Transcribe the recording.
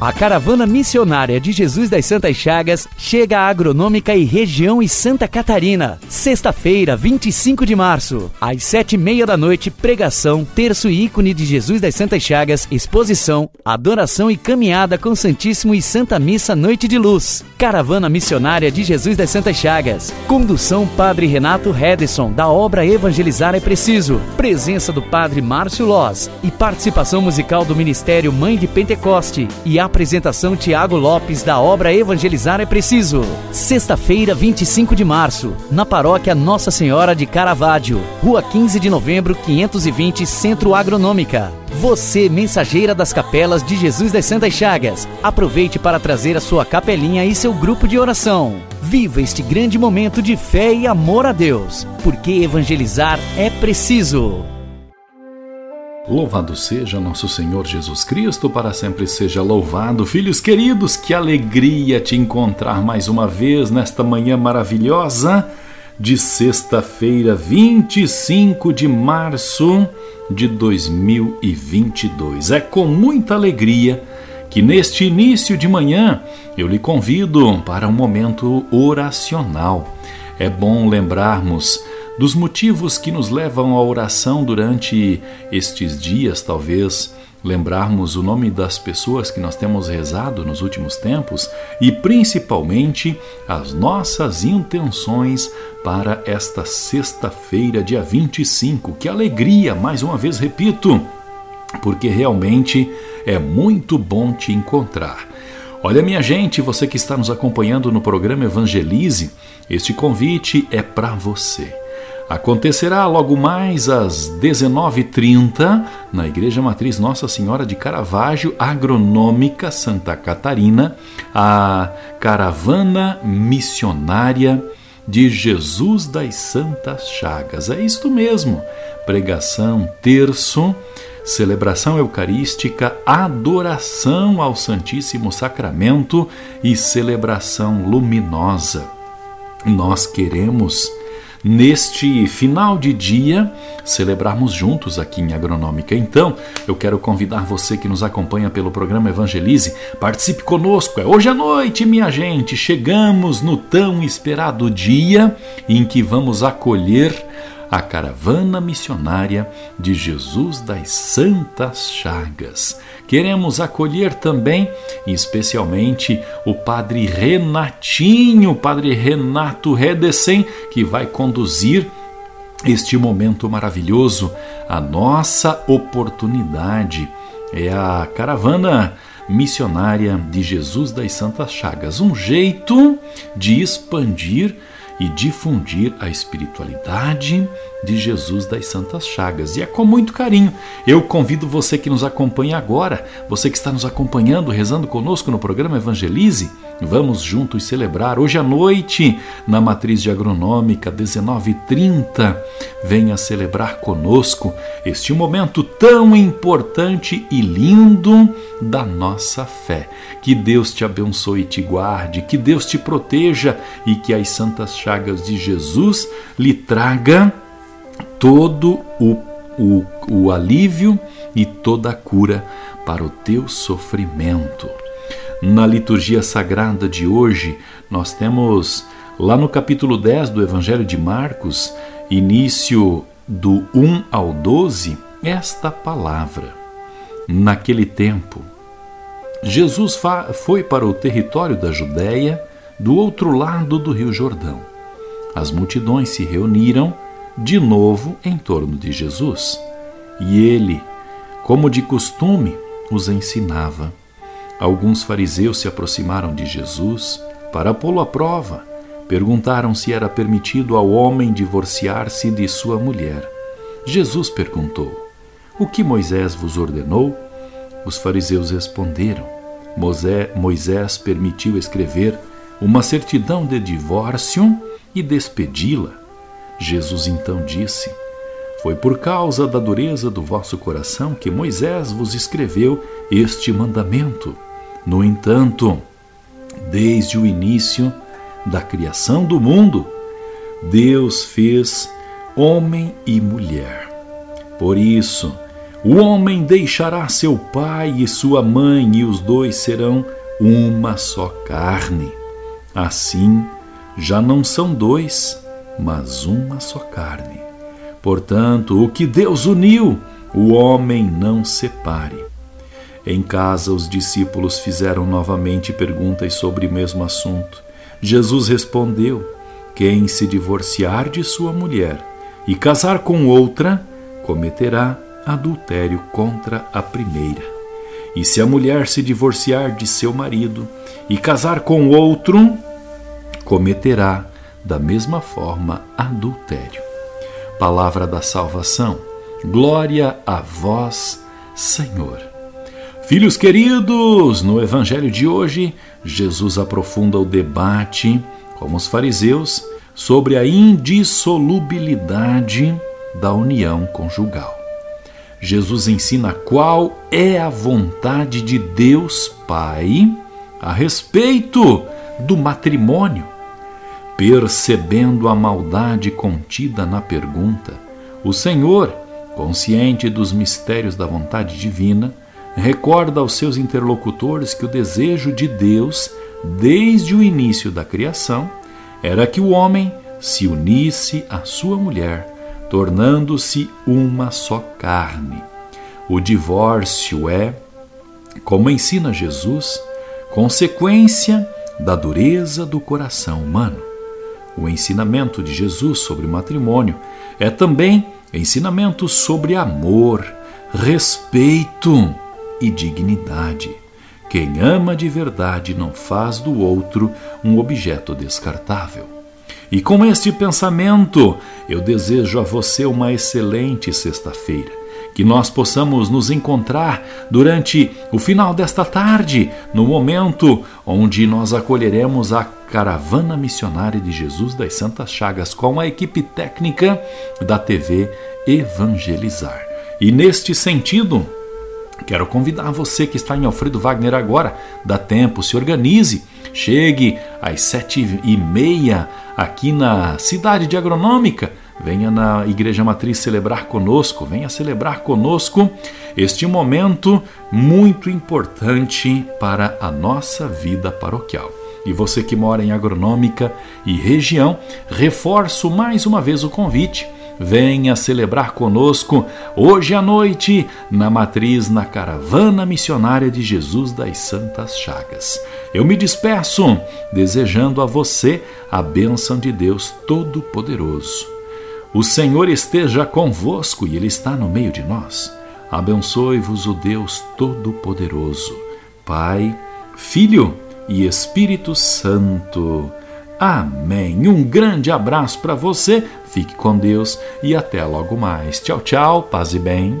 A caravana missionária de Jesus das Santas Chagas chega à Agronômica e Região e Santa Catarina. Sexta-feira, 25 de março, às sete e meia da noite, pregação, terço e ícone de Jesus das Santas Chagas, exposição, adoração e caminhada com Santíssimo e Santa Missa Noite de Luz. Caravana missionária de Jesus das Santas Chagas. Condução Padre Renato Hedison, da obra Evangelizar é Preciso. Presença do Padre Márcio Loz e participação musical do Ministério Mãe de Pentecoste e a apresentação Tiago Lopes da obra Evangelizar é Preciso. Sexta-feira, 25 de março, na paróquia Nossa Senhora de Caravaggio, Rua 15 de Novembro, 520, Centro Agronômica. Você, mensageira das capelas de Jesus das Santas Chagas, aproveite para trazer a sua capelinha e seu grupo de oração. Viva este grande momento de fé e amor a Deus, porque evangelizar é preciso. Louvado seja nosso Senhor Jesus Cristo, para sempre seja louvado. Filhos queridos, que alegria te encontrar mais uma vez nesta manhã maravilhosa de sexta-feira, 25 de março de 2022. É com muita alegria que neste início de manhã eu lhe convido para um momento oracional. É bom lembrarmos dos motivos que nos levam à oração durante estes dias, talvez lembrarmos o nome das pessoas que nós temos rezado nos últimos tempos e principalmente as nossas intenções para esta sexta-feira, dia 25. Que alegria, mais uma vez repito, porque realmente é muito bom te encontrar. Olha, minha gente, você que está nos acompanhando no programa Evangelize, este convite é para você. Acontecerá logo mais às 19h30 na Igreja Matriz Nossa Senhora de Caravaggio, Agronômica Santa Catarina, a caravana missionária de Jesus das Santas Chagas. É isto mesmo: pregação, terço, celebração eucarística, adoração ao Santíssimo Sacramento e celebração luminosa. Nós queremos neste final de dia celebrarmos juntos aqui em Agronômica. Então, eu quero convidar você que nos acompanha pelo programa Evangelize, participe conosco. É hoje à noite, minha gente, chegamos no tão esperado dia em que vamos acolher a caravana missionária de Jesus das Santas Chagas. Queremos acolher também, especialmente, o Padre Renatinho, Padre Renato Redecem, que vai conduzir este momento maravilhoso, a nossa oportunidade. É a caravana missionária de Jesus das Santas Chagas, um jeito de expandir e difundir a espiritualidade de Jesus das Santas Chagas. E é com muito carinho. Eu convido você que nos acompanha agora, você que está nos acompanhando, rezando conosco no programa Evangelize, vamos juntos celebrar hoje à noite na Matriz de Agronômica, 19h30. Venha celebrar conosco este momento tão importante e lindo da nossa fé. Que Deus te abençoe e te guarde, que Deus te proteja e que as Santas Chagas de Jesus lhe traga todo o, o, o alívio e toda a cura para o teu sofrimento. Na liturgia sagrada de hoje, nós temos lá no capítulo 10 do Evangelho de Marcos, início do 1 ao 12, esta palavra. Naquele tempo, Jesus foi para o território da Judéia, do outro lado do Rio Jordão. As multidões se reuniram de novo em torno de Jesus. E ele, como de costume, os ensinava. Alguns fariseus se aproximaram de Jesus para pô-lo à prova. Perguntaram se era permitido ao homem divorciar-se de sua mulher. Jesus perguntou: O que Moisés vos ordenou? Os fariseus responderam: Moisés permitiu escrever uma certidão de divórcio e despedi-la. Jesus então disse: Foi por causa da dureza do vosso coração que Moisés vos escreveu este mandamento. No entanto, desde o início da criação do mundo, Deus fez homem e mulher. Por isso, o homem deixará seu pai e sua mãe, e os dois serão uma só carne. Assim, já não são dois, mas uma só carne. Portanto, o que Deus uniu, o homem não separe. Em casa, os discípulos fizeram novamente perguntas sobre o mesmo assunto. Jesus respondeu: Quem se divorciar de sua mulher e casar com outra, cometerá adultério contra a primeira. E se a mulher se divorciar de seu marido e casar com outro, cometerá da mesma forma adultério. Palavra da salvação. Glória a vós, Senhor. Filhos queridos, no evangelho de hoje, Jesus aprofunda o debate, como os fariseus, sobre a indissolubilidade da união conjugal. Jesus ensina qual é a vontade de Deus Pai a respeito do matrimônio. Percebendo a maldade contida na pergunta, o Senhor, consciente dos mistérios da vontade divina, recorda aos seus interlocutores que o desejo de Deus, desde o início da criação, era que o homem se unisse à sua mulher tornando-se uma só carne. O divórcio é, como ensina Jesus, consequência da dureza do coração humano. O ensinamento de Jesus sobre o matrimônio é também ensinamento sobre amor, respeito e dignidade. Quem ama de verdade não faz do outro um objeto descartável. E com este pensamento, eu desejo a você uma excelente sexta-feira. Que nós possamos nos encontrar durante o final desta tarde, no momento onde nós acolheremos a Caravana Missionária de Jesus das Santas Chagas com a equipe técnica da TV Evangelizar. E neste sentido, Quero convidar você que está em Alfredo Wagner agora, dá tempo, se organize, chegue às sete e meia aqui na cidade de Agronômica. Venha na Igreja Matriz celebrar conosco, venha celebrar conosco este momento muito importante para a nossa vida paroquial. E você que mora em Agronômica e região, reforço mais uma vez o convite Venha celebrar conosco hoje à noite na matriz na Caravana Missionária de Jesus das Santas Chagas. Eu me despeço desejando a você a bênção de Deus Todo-Poderoso. O Senhor esteja convosco e Ele está no meio de nós. Abençoe-vos o Deus Todo-Poderoso, Pai, Filho e Espírito Santo. Amém. Um grande abraço para você, fique com Deus e até logo mais. Tchau, tchau, paz e bem.